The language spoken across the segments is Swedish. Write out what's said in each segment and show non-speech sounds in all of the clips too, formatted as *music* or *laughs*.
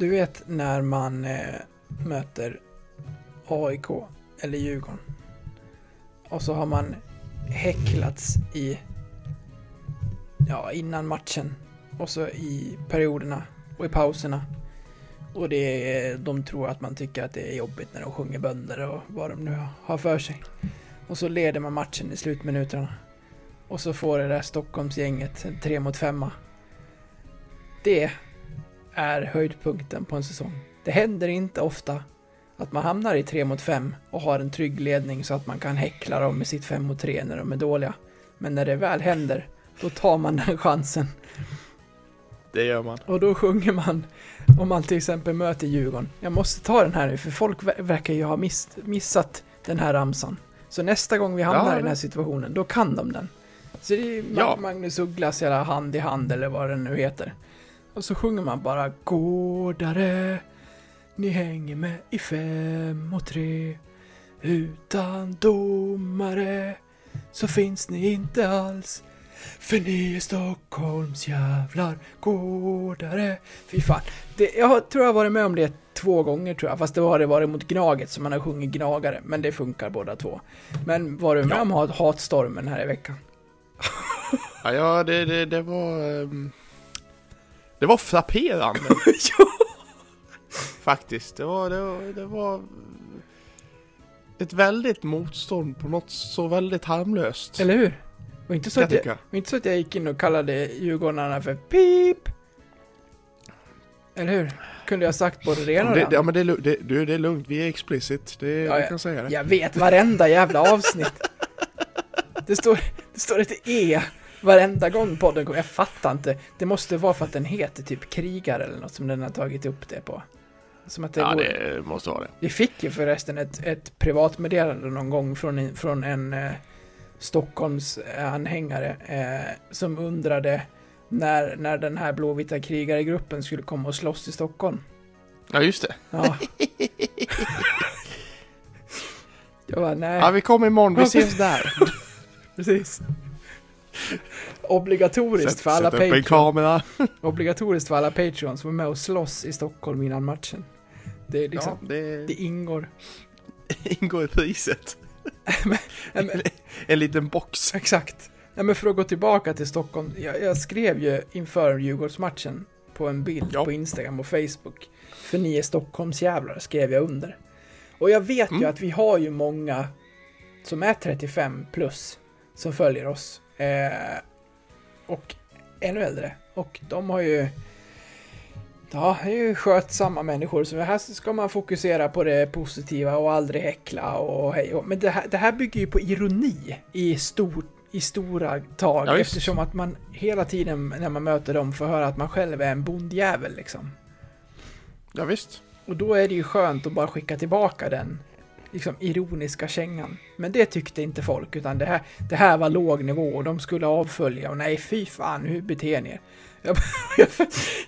Du vet när man eh, möter AIK eller Djurgården. Och så har man häcklats i... Ja, innan matchen. Och så i perioderna och i pauserna. Och det är, de tror att man tycker att det är jobbigt när de sjunger bönder och vad de nu har för sig. Och så leder man matchen i slutminuterna. Och så får det där Stockholmsgänget en tre mot femma. Det är höjdpunkten på en säsong. Det händer inte ofta att man hamnar i 3 mot 5 och har en trygg ledning så att man kan häckla dem med sitt 5 mot 3 när de är dåliga. Men när det väl händer, då tar man den chansen. Det gör man. Och då sjunger man, om man till exempel möter Djurgården. Jag måste ta den här nu, för folk verkar ju ha miss, missat den här ramsan. Så nästa gång vi hamnar ja, i den här situationen, då kan de den. Så det är ja. Magnus Ugglas hela hand i hand, eller vad den nu heter. Och så sjunger man bara Gårdare, ni hänger med i fem och tre. Utan domare så finns ni inte alls. För ni är Stockholms jävlar gårdare. Fy fan. Det, jag tror jag har varit med om det två gånger tror jag. Fast det har det varit mot Gnaget som man har sjungit Gnagare. Men det funkar båda två. Men var du med ja. om hatstormen här i veckan? ja, det, det, det var... Um, det var frapperande. *laughs* ja. Faktiskt. Det var, det var, det var ett väldigt motstånd på något så väldigt harmlöst. Eller hur? Och inte så, att jag, och inte så att jag gick in och kallade Djurgårdarna för PIP. Eller hur? Kunde jag sagt både det ena och det, Ja men det, det, det, det är lugnt, vi är explicit. Det, ja, jag kan säga det. Jag vet varenda jävla avsnitt. *laughs* det, står, det står ett E varenda gång podden kommer. Jag fattar inte. Det måste vara för att den heter typ krigare eller något som den har tagit upp det på. Som att det ja, vore... det måste vara det. Vi fick ju förresten ett, ett privatmeddelande någon gång från en, från en eh, Stockholms anhängare eh, som undrade när, när den här blåvita krigaregruppen skulle komma och slåss i Stockholm. Ja, just det. Ja. *laughs* Jag bara, nej. Ja, vi kommer imorgon, vi ses där. *laughs* Precis. *laughs* Obligatoriskt sätt, för alla Patreons. *laughs* Obligatoriskt för alla Patreons som är med och slåss i Stockholm innan matchen. Det, är liksom, ja, det... det ingår. *laughs* ingår i priset. men, en liten box. Exakt. Ja, men för att gå tillbaka till Stockholm. Jag, jag skrev ju inför Djurgårdsmatchen på en bild ja. på Instagram och Facebook. För ni är Stockholmsjävlar, skrev jag under. Och jag vet mm. ju att vi har ju många som är 35 plus som följer oss. Eh, och ännu äldre. Och de har ju Ja, det är ju skötsamma människor, så här ska man fokusera på det positiva och aldrig häckla och hej och, Men det här, det här bygger ju på ironi i, stor, i stora tag, ja, eftersom att man hela tiden när man möter dem får höra att man själv är en bondjävel liksom. Ja, visst. Och då är det ju skönt att bara skicka tillbaka den liksom ironiska kängan. Men det tyckte inte folk, utan det här, det här var låg nivå och de skulle avfölja och nej fy fan, hur beter ni er? Jag, *laughs* jag,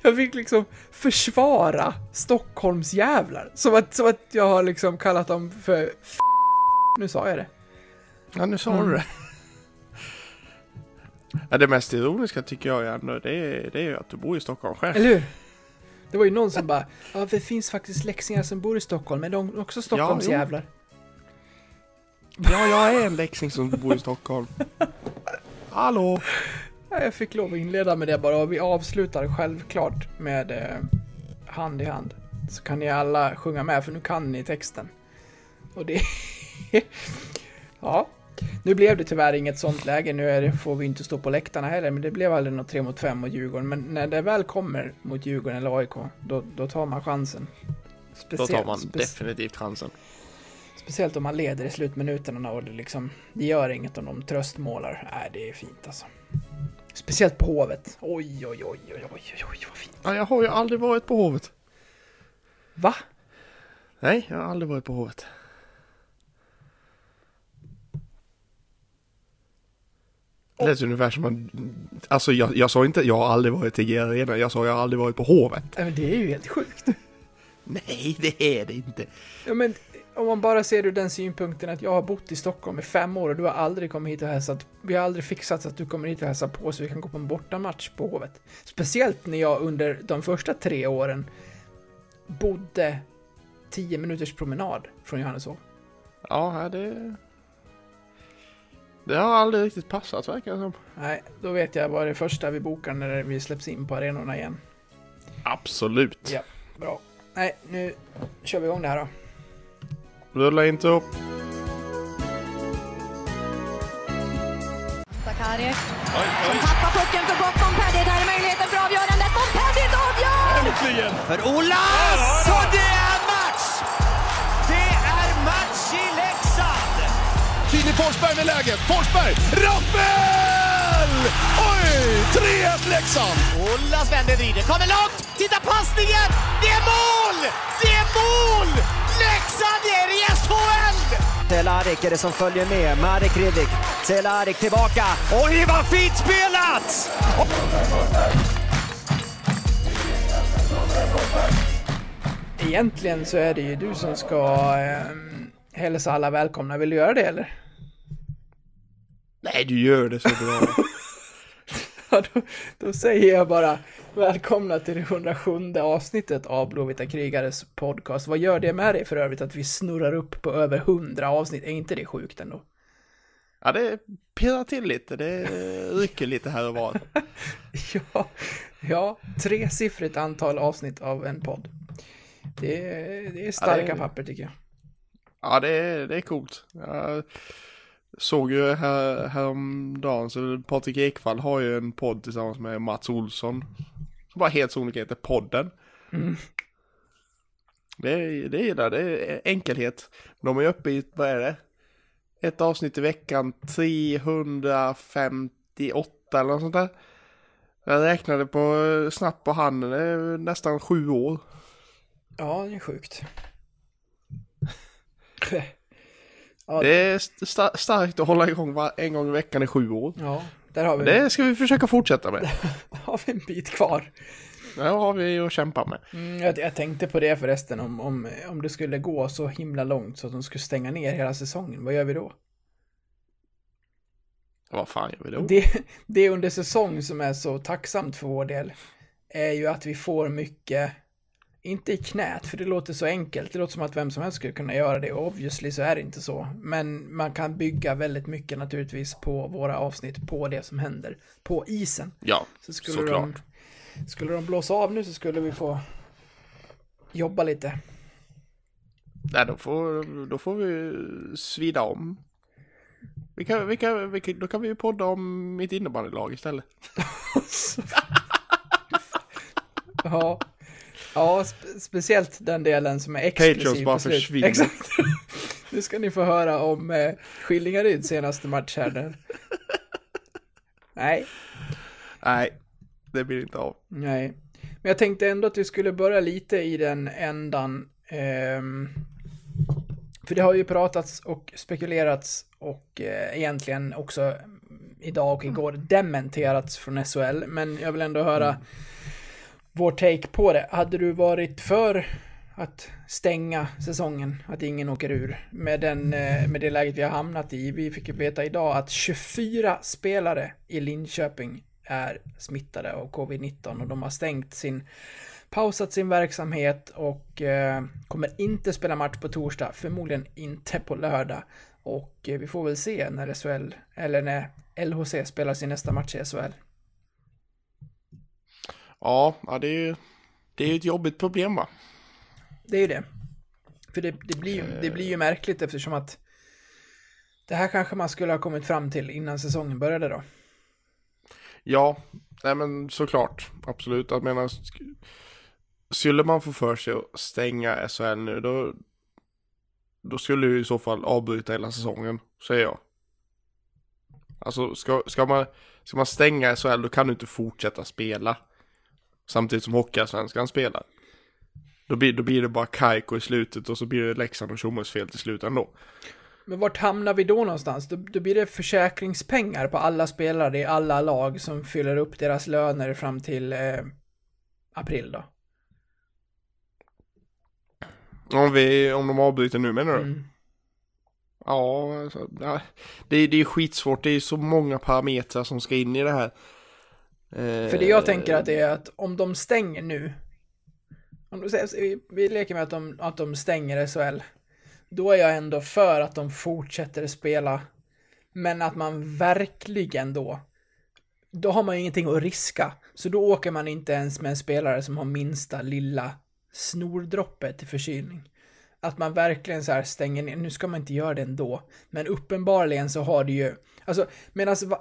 jag fick liksom försvara Stockholms jävlar. Som att, som att jag har liksom kallat dem för f Nu sa jag det. Ja, nu sa mm. du det. Ja, det mest ironiska tycker jag ändå, det är, det är att du bor i Stockholm själv. Eller hur? Det var ju någon som bara, ja det finns faktiskt läxingar som bor i Stockholm, men de är också Stockholms ja, jävlar. Ja, jag är en läxing som bor i Stockholm. Hallå! Jag fick lov att inleda med det bara och vi avslutar självklart med eh, hand i hand. Så kan ni alla sjunga med för nu kan ni texten. Och det... *laughs* ja. Nu blev det tyvärr inget sånt läge, nu det, får vi inte stå på läktarna heller, men det blev aldrig något 3 mot 5 mot Djurgården. Men när det väl kommer mot Djurgården eller AIK, då, då tar man chansen. Speciellt, då tar man definitivt chansen. Speciellt om man leder i slutminuterna och det liksom, det gör inget om de tröstmålar. Nej, det är fint alltså. Speciellt på Hovet. Oj, oj, oj, oj, oj, oj, oj, vad fint. Ja, jag har ju aldrig varit på Hovet. Va? Nej, jag har aldrig varit på Hovet. Det lät ungefär som att, alltså jag, jag sa inte jag har aldrig varit till Arena, jag sa jag har aldrig varit på Hovet. Nej men det är ju helt sjukt. Nej, det är det inte. Ja men om man bara ser ur den synpunkten att jag har bott i Stockholm i fem år och du har aldrig kommit hit och hälsat. Vi har aldrig fixat så att du kommer hit och hälsar på så vi kan gå på en bortamatch på Hovet. Speciellt när jag under de första tre åren bodde 10 minuters promenad från Johanneshov. Ja, det... Det har aldrig riktigt passat verkar det som. Nej, då vet jag vad det första vi bokar när vi släpps in på arenorna igen. Absolut. Ja, bra. Nej, nu kör vi igång det här då. Rulla inte upp. Som tappar pucken för bort Montpellier. Där är möjligheten för avgörandet. Montpellier avgör! Äntligen! För Olas! Och det Filip Forsberg med läget. Forsberg! Rappel! Oj! 3-1 Leksand! Olas vänder, vrider, kommer långt! Titta passningen! Det är mål! Det är mål! Leksand är i SHL! Cehlárik är det som följer med. Marek Hrivik. Cehlárik tillbaka. Oj, vad fint spelat! Egentligen så är det ju du som ska eh, hälsa alla välkomna. Vill du göra det eller? Nej, du gör det så bra. *laughs* Ja, då, då säger jag bara välkomna till det 107 avsnittet av Blåvita krigares podcast. Vad gör det med dig för övrigt att vi snurrar upp på över 100 avsnitt? Är inte det sjukt ändå? ja, det pirrar till lite. Det rycker lite här och var. *laughs* Ja, ja tresiffrigt antal avsnitt av en podd. Det är, det är starka Ja, det är- papper tycker jag. Ja, det är, det är coolt. Jag såg ju här, häromdagen så Patrik Ekwall har ju en podd tillsammans med Mats Olsson. Som bara helt sonika heter Podden. Det, är, det är det, det är enkelhet. De är uppe i, vad är det? Ett avsnitt i veckan, 358 eller något sånt där. Jag räknade på snabbt på handen, det är nästan sju år. Ja, det är sjukt. *laughs* Ja, Det är sta- starkt att hålla igång en gång i veckan i sju år. ja, där har vi, Det ska vi försöka fortsätta med. *laughs* har vi en bit kvar. Det har vi att kämpa med. Mm, jag, jag tänkte på det förresten, om, om, om det skulle gå så himla långt så att de skulle stänga ner hela säsongen, vad gör vi då? Vad fan gör vi då? Det, det under säsong som är så tacksamt för vår del är ju att vi får mycket, inte i knät, för det låter så enkelt, det låter som att vem som helst skulle kunna göra det, och obviously så är det inte så. Men man kan bygga väldigt mycket naturligtvis på våra avsnitt, på det som händer på isen. Ja, Så skulle såklart. de, skulle de blåsa av nu så skulle vi få jobba lite. Nej, då får, då får vi svida om. Vi kan, vi kan, vi kan, då kan vi ju podda om mitt innebandylag istället. *laughs* Ja, ja spe, speciellt den delen som är exklusiv Patrons bara försvinner. Exakt. *laughs* Nu ska ni få höra om eh, Skillingaryds senaste match här. Där. Nej, Nej, det blir inte av. nej. Men jag tänkte ändå att vi skulle börja lite i den ändan. ehm, för det har ju pratats och spekulerats och eh, egentligen också idag och igår dementerats från SHL. Men jag vill ändå höra vår take på det. Hade du varit för att stänga säsongen, att ingen åker ur med, den, eh, med det läget vi har hamnat i? Vi fick ju veta idag att 24 spelare i Linköping är smittade av covid-19 och de har stängt sin pausat sin verksamhet och eh, kommer inte spela match på torsdag, förmodligen inte på lördag. Och eh, vi får väl se när SHL, eller när LHC spelar sin nästa match i SHL. Ja, ja det är ju det är ju ett jobbigt problem va? Det är ju det. För det, det, blir, det blir ju märkligt eftersom att det här kanske man skulle ha kommit fram till innan säsongen började då. Ja, nej men såklart. Absolut. Jag menar, sk- skulle man få för sig att stänga SHL nu då, då skulle ju i så fall avbryta hela säsongen, säger jag. Alltså, ska, ska, man, ska man stänga SHL då kan du inte fortsätta spela. Samtidigt som Hockeyallsvenskan spelar. Då blir, då blir det bara Kaiko i slutet och så blir det Leksand och Tjommes fel till slut ändå. Men vart hamnar vi då någonstans? Då, då blir det försäkringspengar på alla spelare i alla lag som fyller upp deras löner fram till eh, april då. Om, vi, om de avbryter nu menar du? Mm. Ja, alltså, det, det är skitsvårt. Det är så många parametrar som ska in i det här. Eh, för det jag tänker att det är att om de stänger nu Om du säger, vi, vi leker med att de, att de stänger SHL. Då är jag ändå för att de fortsätter spela. Men att man verkligen då, då har man ju ingenting att riska. Så då åker man inte ens med en spelare som har minsta lilla snordroppe till förkylning. Att man verkligen så här stänger ner, nu ska man inte göra det ändå. Men uppenbarligen så har det ju, alltså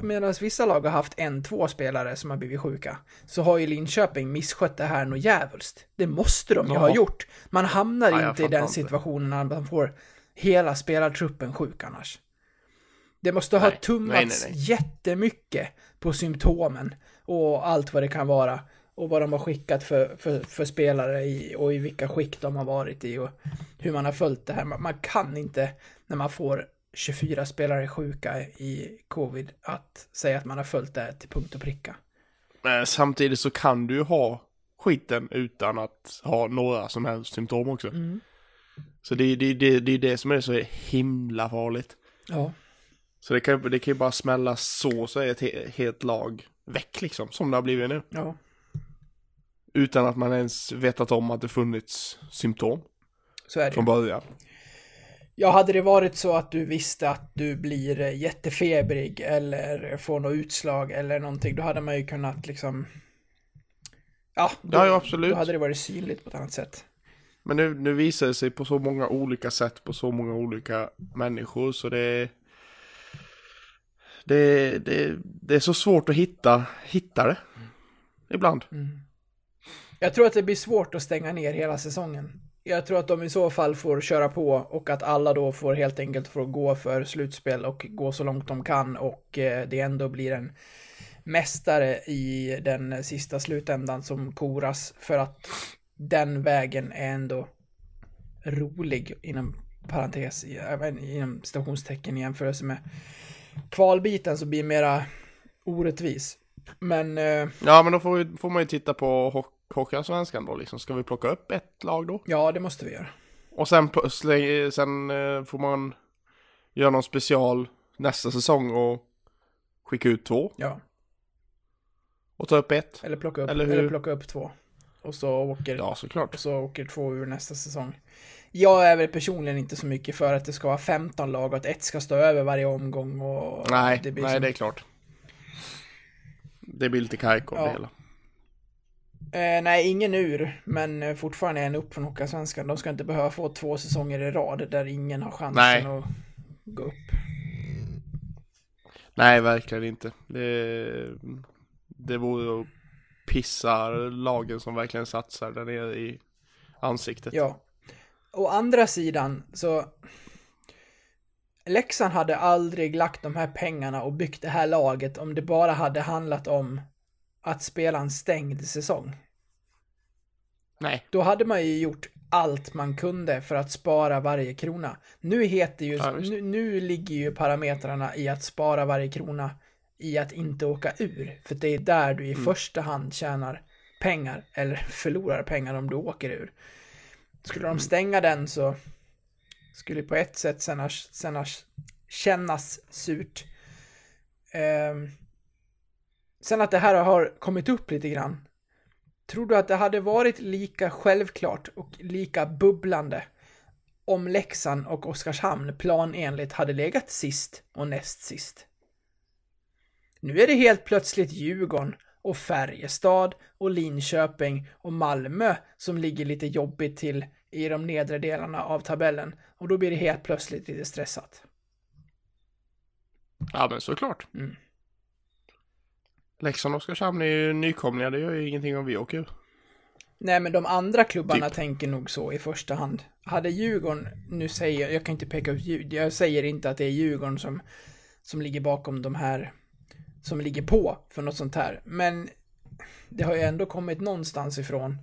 medan vissa lag har haft en, två spelare som har blivit sjuka, så har ju Linköping misskött det här något djävulskt. Det måste de ju Ja. ha gjort. Man hamnar Ja, inte i den situationen när man får hela spelartruppen sjuk annars. Det måste ha Nej, tummats nej, nej, nej. jättemycket på symptomen och allt vad det kan vara. Och vad de har skickat för, för, för spelare i, och i vilka skick de har varit i och hur man har följt det här. Man, man kan inte, när man får 24 spelare sjuka i covid, att säga att man har följt det här till punkt och pricka. Samtidigt så kan du ju ha skiten utan att ha några som helst symptom också. Mm. Så det är det, det, det, det som är så himla farligt. Ja, Så det kan, det kan ju bara smälla så, så är ett he, helt lag väck liksom, som det har blivit nu. ja, Utan att man ens vetat om att det funnits symptom så är det. från början. Ja, hade det varit så att du visste att du blir jättefebrig eller får något utslag eller någonting, då hade man ju kunnat liksom... Ja, då, Ja, absolut. Då hade det varit synligt på ett annat sätt. Men nu, nu visar det sig på så många olika sätt på så många olika människor så det det, det, det är så svårt att hitta, hitta det. Ibland. Jag tror att det blir svårt att stänga ner hela säsongen. Jag tror att de i så fall får köra på och att alla då får helt enkelt få gå för slutspel och gå så långt de kan och eh, det ändå blir en mästare i den sista slutändan som koras för att den vägen är ändå rolig inom parentes, inom stationstecken i jämförelse med kvalbiten så blir mera orättvis. Men eh, Ja men då får, vi, får man ju titta på hockey. Hockeyallsvenskan då liksom. Ska vi plocka upp ett lag då? ja, det måste vi göra. Och sen, sen eh, får man göra någon special nästa säsong och skicka ut två. Ja. Och ta upp ett. Eller plocka upp, Eller eller plocka upp två. Och så åker, Ja såklart. och så åker två ur nästa säsong. Jag är väl personligen inte så mycket för att det ska vara 15 lag och att ett ska stå över varje omgång och... Nej, det blir nej som- det är klart. Det blir lite kajko Ja. det hela. Eh, nej, ingen ur, men eh, fortfarande en upp från Hockeyallsvenskan. De ska inte behöva få två säsonger i rad där ingen har chansen Nej. att gå upp. Nej, verkligen inte. Det, det vore att pissa lagen som verkligen satsar där nere i ansiktet. Ja. Å andra sidan så... Leksand hade aldrig lagt de här pengarna och byggt det här laget om det bara hade handlat om att spela en stängd säsong. Nej, Då hade man ju gjort allt man kunde för att spara varje krona. Nu heter ju, Ja, nu, nu ligger ju parametrarna i att spara varje krona i att inte åka ur. För det är där du i Mm. första hand tjänar pengar, eller *laughs* förlorar pengar om du åker ur. Skulle Mm. de stänga den så skulle på ett sätt kännas, kännas, kännas surt. Ehm, sen att det här har kommit upp lite grann. Tror du att det hade varit lika självklart och lika bubblande om Leksand och Oskarshamn planenligt hade legat sist och näst sist? Nu är det helt plötsligt Djurgården och Färjestad och Linköping och Malmö som ligger lite jobbigt till i de nedre delarna av tabellen och då blir det helt plötsligt lite stressat. ja men såklart. Mm. Leksand och Oskarshamn är ju nykomlingar, det gör ju ingenting om vi åker ur. Nej, men de andra klubbarna Typ. tänker nog så i första hand. Hade Djurgården, nu säger jag, jag kan inte peka ut Djurgården, jag säger inte att det är Djurgården som, som ligger bakom de här, som ligger på för något sånt här. Men det har ju ändå kommit någonstans ifrån.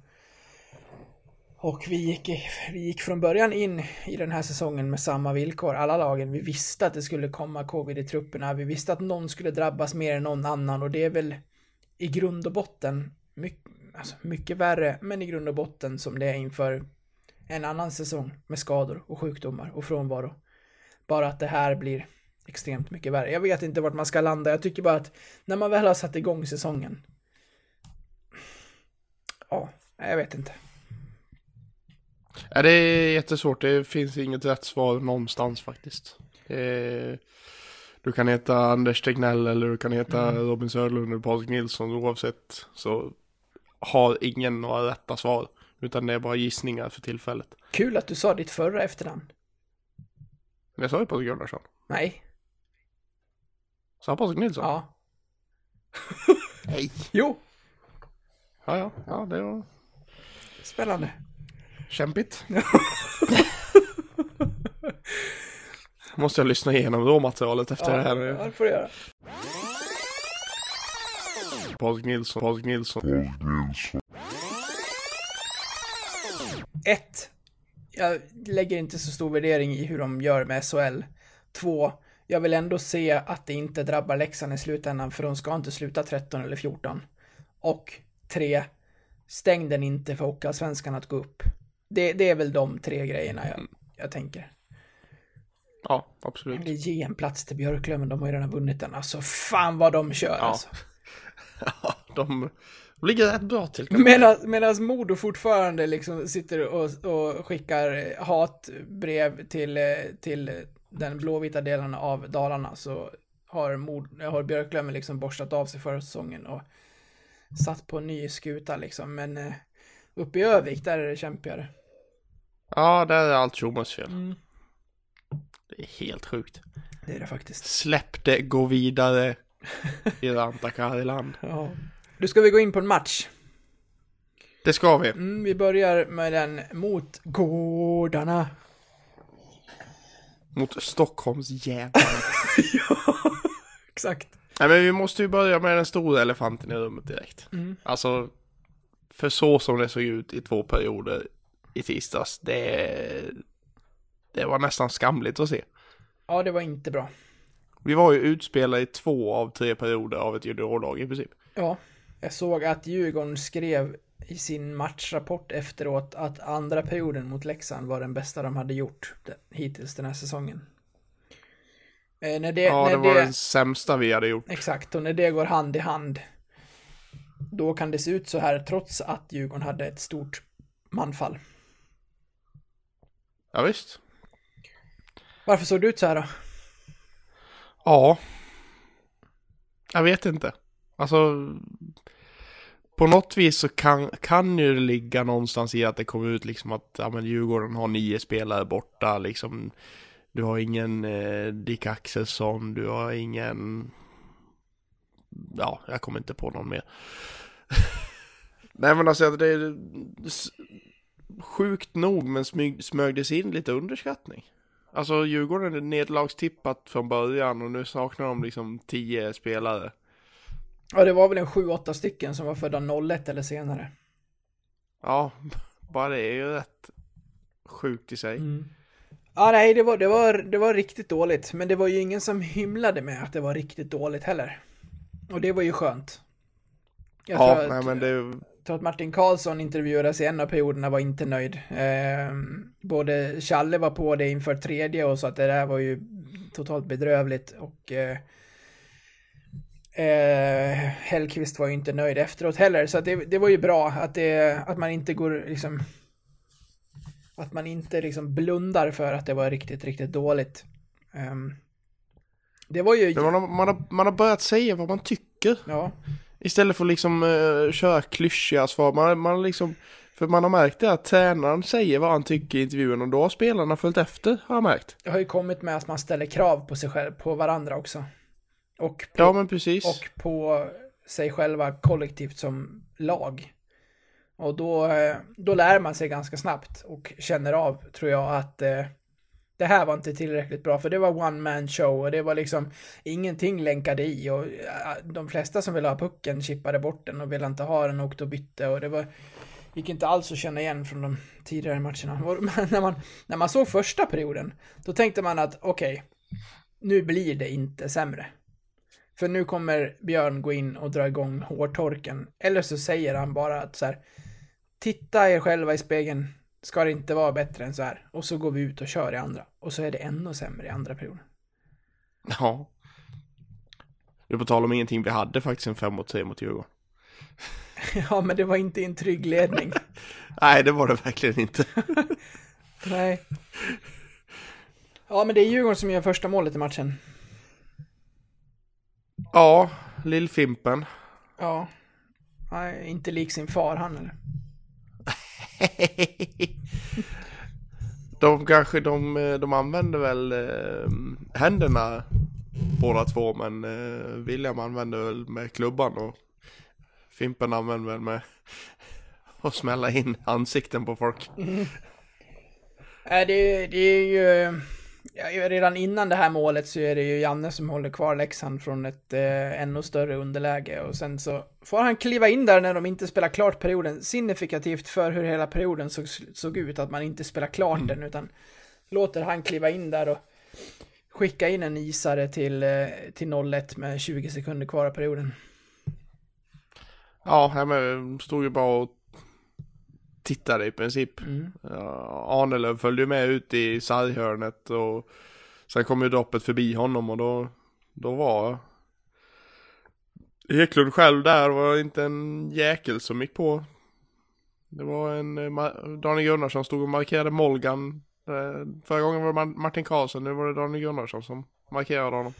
Och vi gick, vi gick från början in i den här säsongen med samma villkor, alla lagen. Vi visste att det skulle komma covid i trupperna, vi visste att någon skulle drabbas mer än någon annan och det är väl i grund och botten mycket, alltså mycket värre, men i grund och botten som det är inför en annan säsong med skador och sjukdomar och frånvaro. Bara att det här blir extremt mycket värre. Jag vet inte vart man ska landa. Jag tycker bara att när man väl har satt igång säsongen. Ja, jag vet inte. Ja, det är jättesvårt. Det finns inget rätt svar någonstans faktiskt. Eh, du kan heta Anders Tegnell eller du kan heta Robin Söderlund eller Patrik Nilsson. Oavsett så har ingen några rätta svar. Utan det är bara gissningar för tillfället. Kul att du sa ditt förra efternamn. Men jag sa ju Patrik Gunnarsson. Nej. Sa jag Patrik Nilsson? Ja. *laughs* Nej. Jo. Ja, ja, ja, det var Spännande. Kämpigt. *laughs* Måste jag lyssna igenom råmaterialet efter det här Ja, nu. det får du göra. Patrik Nilsson, Patrik Nilsson. Ett. Jag lägger inte så stor värdering i hur de gör med SHL. Två. Jag vill ändå se att det inte drabbar Leksand i slutändan för de ska inte sluta 13 eller 14. Och tre. Stäng den inte för Hockeyallsvenskan att gå upp. Det, det är väl de tre grejerna jag, jag tänker. Ja, absolut. Det ge en plats till Björklöven, de har ju redan vunnit den. Alltså fan vad de kör alltså. *laughs* Ja, de ligger rätt bra till. Medan, medan Modo fortfarande liksom sitter och, och skickar hatbrev till, till den blåvita delen av Dalarna så har, Mod, har Björklöven liksom borstat av sig förra säsongen och satt på en ny skuta liksom. Men eh, uppe i Övik, där är det kämpigare. Ja, där är allt Schumas fel. Mm. Det är helt sjukt. Det är det faktiskt. Släpp det, gå vidare. *laughs* I Ranta Kariland. Ja. Nu ska vi gå in på en match. Det ska vi. Mm, vi börjar med den mot Gårdarna. Mot Stockholms jävlar. *laughs* Exakt. Nej men vi måste ju börja med den stora elefanten i rummet direkt. Mm. Alltså, för så som det såg ut i två perioder i tisdags, det, det var nästan skamligt att se. Ja, det var inte bra. Vi var ju utspelade i två av tre perioder av ett juniorlag i princip. Ja, jag såg att Djurgården skrev i sin matchrapport efteråt att andra perioden mot Leksand var den bästa de hade gjort hittills den här säsongen. Eh, när det, Ja, när det var det, den sämsta vi hade gjort. Exakt, och när det går hand i hand då kan det se ut så här trots att Djurgården hade ett stort manfall. Ja, visst. Varför såg det ut så här då? Ja. Jag vet inte. Alltså. På något vis så kan, kan ju det ligga någonstans i att det kommer ut liksom att ja, men Djurgården har nio spelare borta liksom. Du har ingen eh, Dick Axelsson, du har ingen... Ja, jag kommer inte på någon mer. *laughs* Nej men alltså det är sjukt nog men smyg, smög det sig in lite underskattning. Alltså Djurgården är nederlagstippat från början och nu saknar de liksom tio spelare. Ja, det var väl en 7-8 stycken som var födda 01 eller senare. Ja, *laughs* bara det är ju rätt sjukt i sig. Ja, nej, det var, det, var, det var riktigt dåligt. Men det var ju ingen som hymlade med att det var riktigt dåligt heller. Och det var ju skönt. Jag Ja, tror, att, nej men det, tror att Martin Karlsson intervjuades i en av perioderna var inte nöjd. Eh, både Challe var på det inför tredje och sa att det där var ju totalt bedrövligt. Och eh, eh, Hellqvist var ju inte nöjd efteråt heller. Så att det, det var ju bra att, det, att man inte går liksom att man inte liksom blundar för att det var riktigt, riktigt dåligt. Ehm, det var ju... man, har, man, har, man har börjat säga vad man tycker. Ja, Istället för att liksom uh, köra klyschiga svar. Man, man liksom, för man har märkt det att tränaren säger vad han tycker i intervjun och då har spelarna följt efter, har jag märkt. det har ju kommit med att man ställer krav på sig själv, på varandra också. Och på, Ja men precis. och på sig själva kollektivt som lag. Och då, eh, då lär man sig ganska snabbt och känner av, tror jag, att eh, det här var inte tillräckligt bra, för det var one man show och det var liksom ingenting länkade i och äh, de flesta som ville ha pucken chippade bort den och ville inte ha den och åkte och bytte och det var gick inte alls att känna igen från de tidigare matcherna. *laughs* När, man, när man såg första perioden, då tänkte man att okej, nu blir det inte sämre. För nu kommer Björn gå in och dra igång hårtorken. Eller så säger han bara att så här, titta er själva i spegeln, ska det inte vara bättre än så här? Och så går vi ut och kör i andra. Och så är det ännu sämre i andra perioden. Ja. Nu på tal om ingenting, vi hade faktiskt en 5 mot 3 mot Djurgården. *laughs* ja, men det var inte en trygg ledning. *laughs* Nej, det var det verkligen inte. *laughs* Nej. Ja, men det är Djurgården som gör första målet i matchen. Ja, Lill-Fimpen. Ja. Nej, inte lik sin far han eller? *laughs* de kanske, de, eh, de använder väl eh, händerna båda två, men eh, William använder väl med klubban och Fimpen använder väl med *laughs* att smälla in ansikten på folk. Mm. Äh, det, det är ju... Ja, redan innan det här målet så är det ju Janne som håller kvar Leksand från ett eh, ännu större underläge och sen så får han kliva in där när de inte spelar klart perioden. Signifikativt för hur hela perioden såg, såg ut, att man inte spelar klart den utan låter han kliva in där och skicka in en isare till, eh, till 0-1 med 20 sekunder kvar av perioden. Ja, men stod ju bara och tittade i princip. Mm. Ja, Arnelöv följde ju med ut i sarghörnet och sen kom ju droppet förbi honom och då, då var Eklund själv där var inte en jäkel som gick på. Det var en eh, Daniel Gunnarsson stod och markerade Molgan. Eh, Förra gången var det Ma- Martin Karlsson, nu var det Daniel Gunnarsson som markerade honom.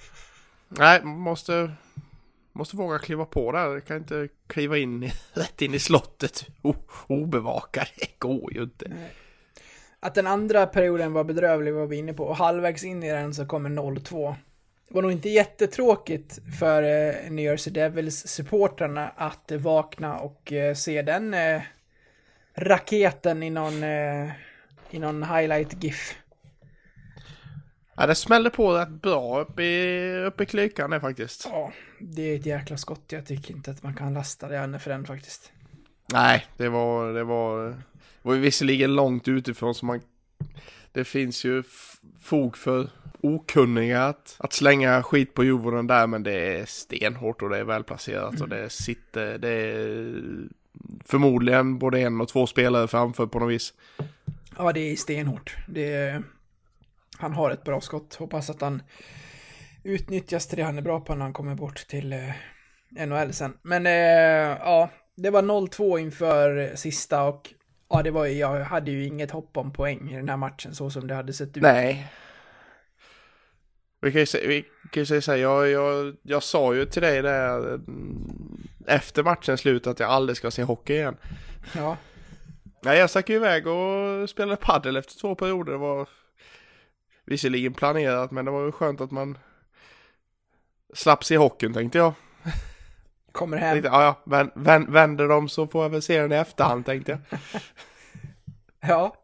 Nej, måste, måste våga kliva på där. Kan inte kliva in *laughs* rätt in i slottet o, obevakad. Det går ju inte. Att den andra perioden var bedrövlig var vi inne på och halvvägs in i den så kommer 0-2. Det var nog inte jättetråkigt för eh, New Jersey Devils-supportrarna att eh, vakna och eh, se den eh, raketen i någon, eh, i någon highlight-GIF. Ja, det smällde på rätt bra uppe i, uppe i klykan det faktiskt. Ja, det är ett jäkla skott. Jag tycker inte att man kan lasta det för den faktiskt. Nej, det var, det var, det var visserligen långt utifrån så man, det finns ju fog för okunniga att, att slänga skit på Djurgården där, men det är stenhårt och det är välplacerat och det sitter, det är förmodligen både en och två spelare framför på något vis. Ja, det är stenhårt. Det är, han har ett bra skott. Hoppas att han utnyttjas till det han är bra på när han kommer bort till eh, NHL sen. Men eh, ja, det var 0-2 inför sista och ja, det var ju, jag hade ju inget hopp om poäng i den här matchen så som det hade sett ut. Nej. Vi kan ju säga, vi kan ju säga så här, jag, jag, jag sa ju till dig där mm, efter matchens slut att jag aldrig ska se hockey igen. Ja, Nej, jag stack ju iväg och spelade paddel efter två perioder. Det var visserligen planerat, men det var ju skönt att man slapp se hockeyn tänkte jag. kommer hem. tänkte, ja, ja, vän, vän, vänder de så får jag väl se den i efterhand tänkte jag. *laughs* Ja,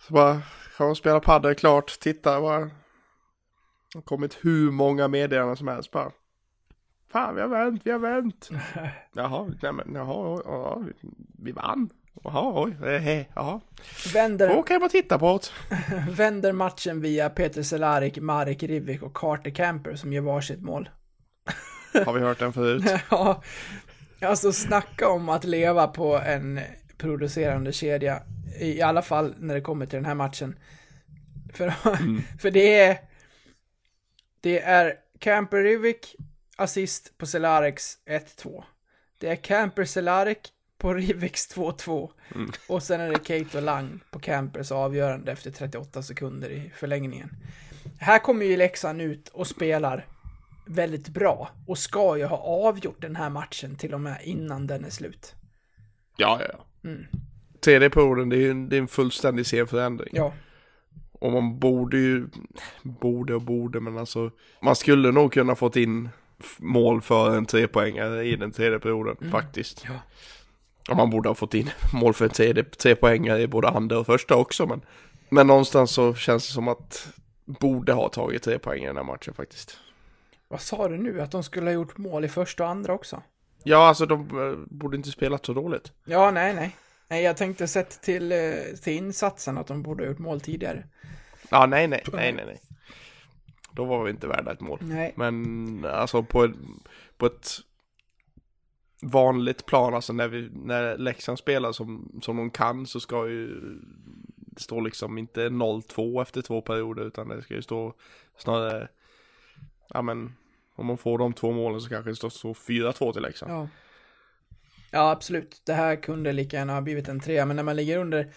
Så bara, kan man spela paddel klart, titta bara. Det har kommit hur många meddelanden som helst bara. Fan, vi har vänt, vi har vänt. *laughs* Jaha, nej men jaha, ja, vi- vi vann. Jaha, oj, eh, jaha. vänder, Då kan bara titta på det. *laughs* vänder matchen via Peter Cehlárik, Marek Rivik och Carter Camper som gör varsitt mål. *laughs* Har vi hört den förut? *laughs* Ja, alltså snacka om att leva på en producerande kedja. I alla fall när det kommer till den här matchen. För, för det är... Det är Camper Rivik assist på Celareks 1-2. Det är Camper Celarek på Riviks 2-2. Och sen är det Kate och Lang på Campers avgörande efter 38 sekunder i förlängningen. Här kommer ju Leksand ut och spelar väldigt bra och ska ju ha avgjort den här matchen till och med innan den är slut. Ja, ja, ja. Tredje perioden, det är ju en, det är en fullständig scenförändring. Ja, Och man borde ju, borde och borde, men alltså, man skulle nog kunna fått in mål för en trepoängare i den tredje perioden, faktiskt. Ja. Och man borde ha fått in *laughs* mål för en tredje, trepoängare i både andra och första också, men, men någonstans så känns det som att borde ha tagit tre poäng i den här matchen faktiskt. vad sa du nu? Att de skulle ha gjort mål i första och andra också? Ja, alltså de eh, borde inte spelat så dåligt. Ja, nej, nej. Nej, jag tänkte sett till, eh, till insatsen att de borde ha gjort mål tidigare. Ja, nej, nej, nej, nej, nej. Då var vi inte värda ett mål. Nej. Men alltså på, på ett vanligt plan, alltså när, vi, när Leksand spelar som, som de kan så ska ju det stå liksom inte 0-2 efter två perioder utan det ska ju stå snarare, ja men om man får de två målen så kanske det står så 4-2 till Leksand. Ja. Ja, absolut. Det här kunde lika gärna ha blivit en trea, men när man ligger under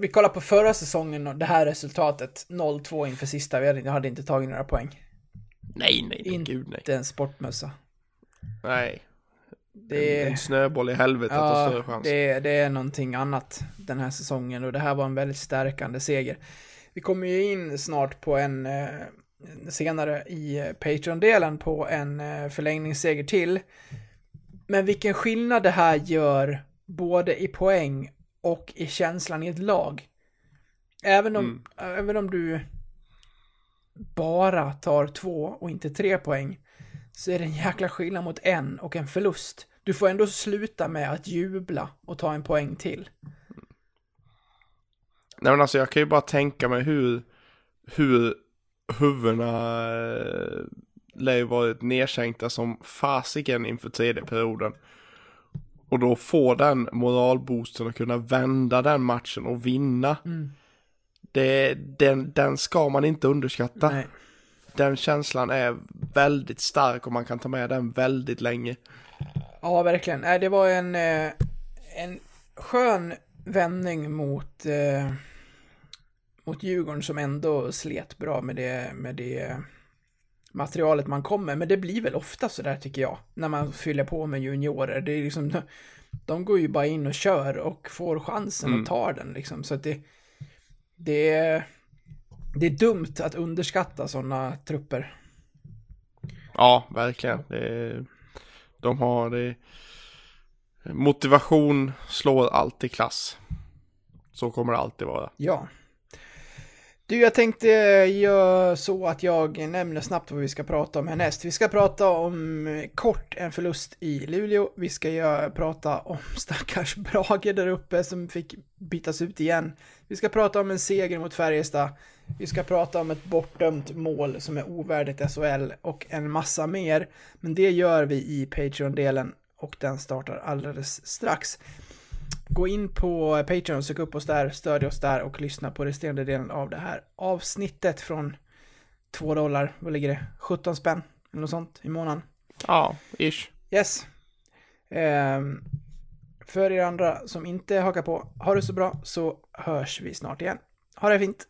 vi kollar på förra säsongen och det här resultatet, 0-2 inför sista, vi hade, jag hade inte tagit några poäng. Nej, nej, nej, Inte gud nej. en sportmössa. Nej, Det en, är, en snöboll i helvetet har större ja, chans. det, det är någonting annat den här säsongen och det här var en väldigt stärkande seger. Vi kommer ju in snart på en, eh, senare i eh, Patreon-delen på en eh, förlängningsseger till. Men vilken skillnad det här gör både i poäng och i känslan i ett lag. Även om, även om du bara tar två och inte tre poäng så är det en jäkla skillnad mot en och en förlust. Du får ändå sluta med att jubla och ta en poäng till. Nej men alltså jag kan ju bara tänka mig hur, hur huvudena eh, lär ju varit nedsänkta som fasiken inför tredje perioden. Och då få den moralboosten och kunna vända den matchen och vinna. Det, den, den ska man inte underskatta. Nej. Den känslan är väldigt stark och man kan ta med den väldigt länge. Ja, verkligen. Nej, det var en, eh, en skön vändning mot, eh, mot Djurgården som ändå slet bra med det, med det materialet man kommer. Men det blir väl ofta så där tycker jag, när man fyller på med juniorer. Det är liksom, de går ju bara in och kör och får chansen och tar den liksom. Så att det, det, är, det är dumt att underskatta sådana trupper. Ja, verkligen. Det, de har det. Motivation slår alltid klass. Så kommer det alltid vara. Ja. Du, jag tänkte eh, göra så att jag nämner snabbt vad vi ska prata om härnäst. Vi ska prata om eh, kort en förlust i Luleå. Vi ska göra, prata om *laughs* stackars Brage där uppe som fick bytas ut igen. Vi ska prata om en seger mot Färjestad. Vi ska prata om ett bortdömt mål som är ovärdigt SHL och en massa mer. Men det gör vi i Patreon-delen och den startar alldeles strax. Gå in på Patreon, sök upp oss där, stödj oss där och lyssna på resterande delen av det här avsnittet från 2 dollar, vad ligger det? 17 spänn eller något sånt i månaden. Ja, ish. Yes. Ehm, för er andra som inte hakar på, ha det så bra så hörs vi snart igen. Ha det fint!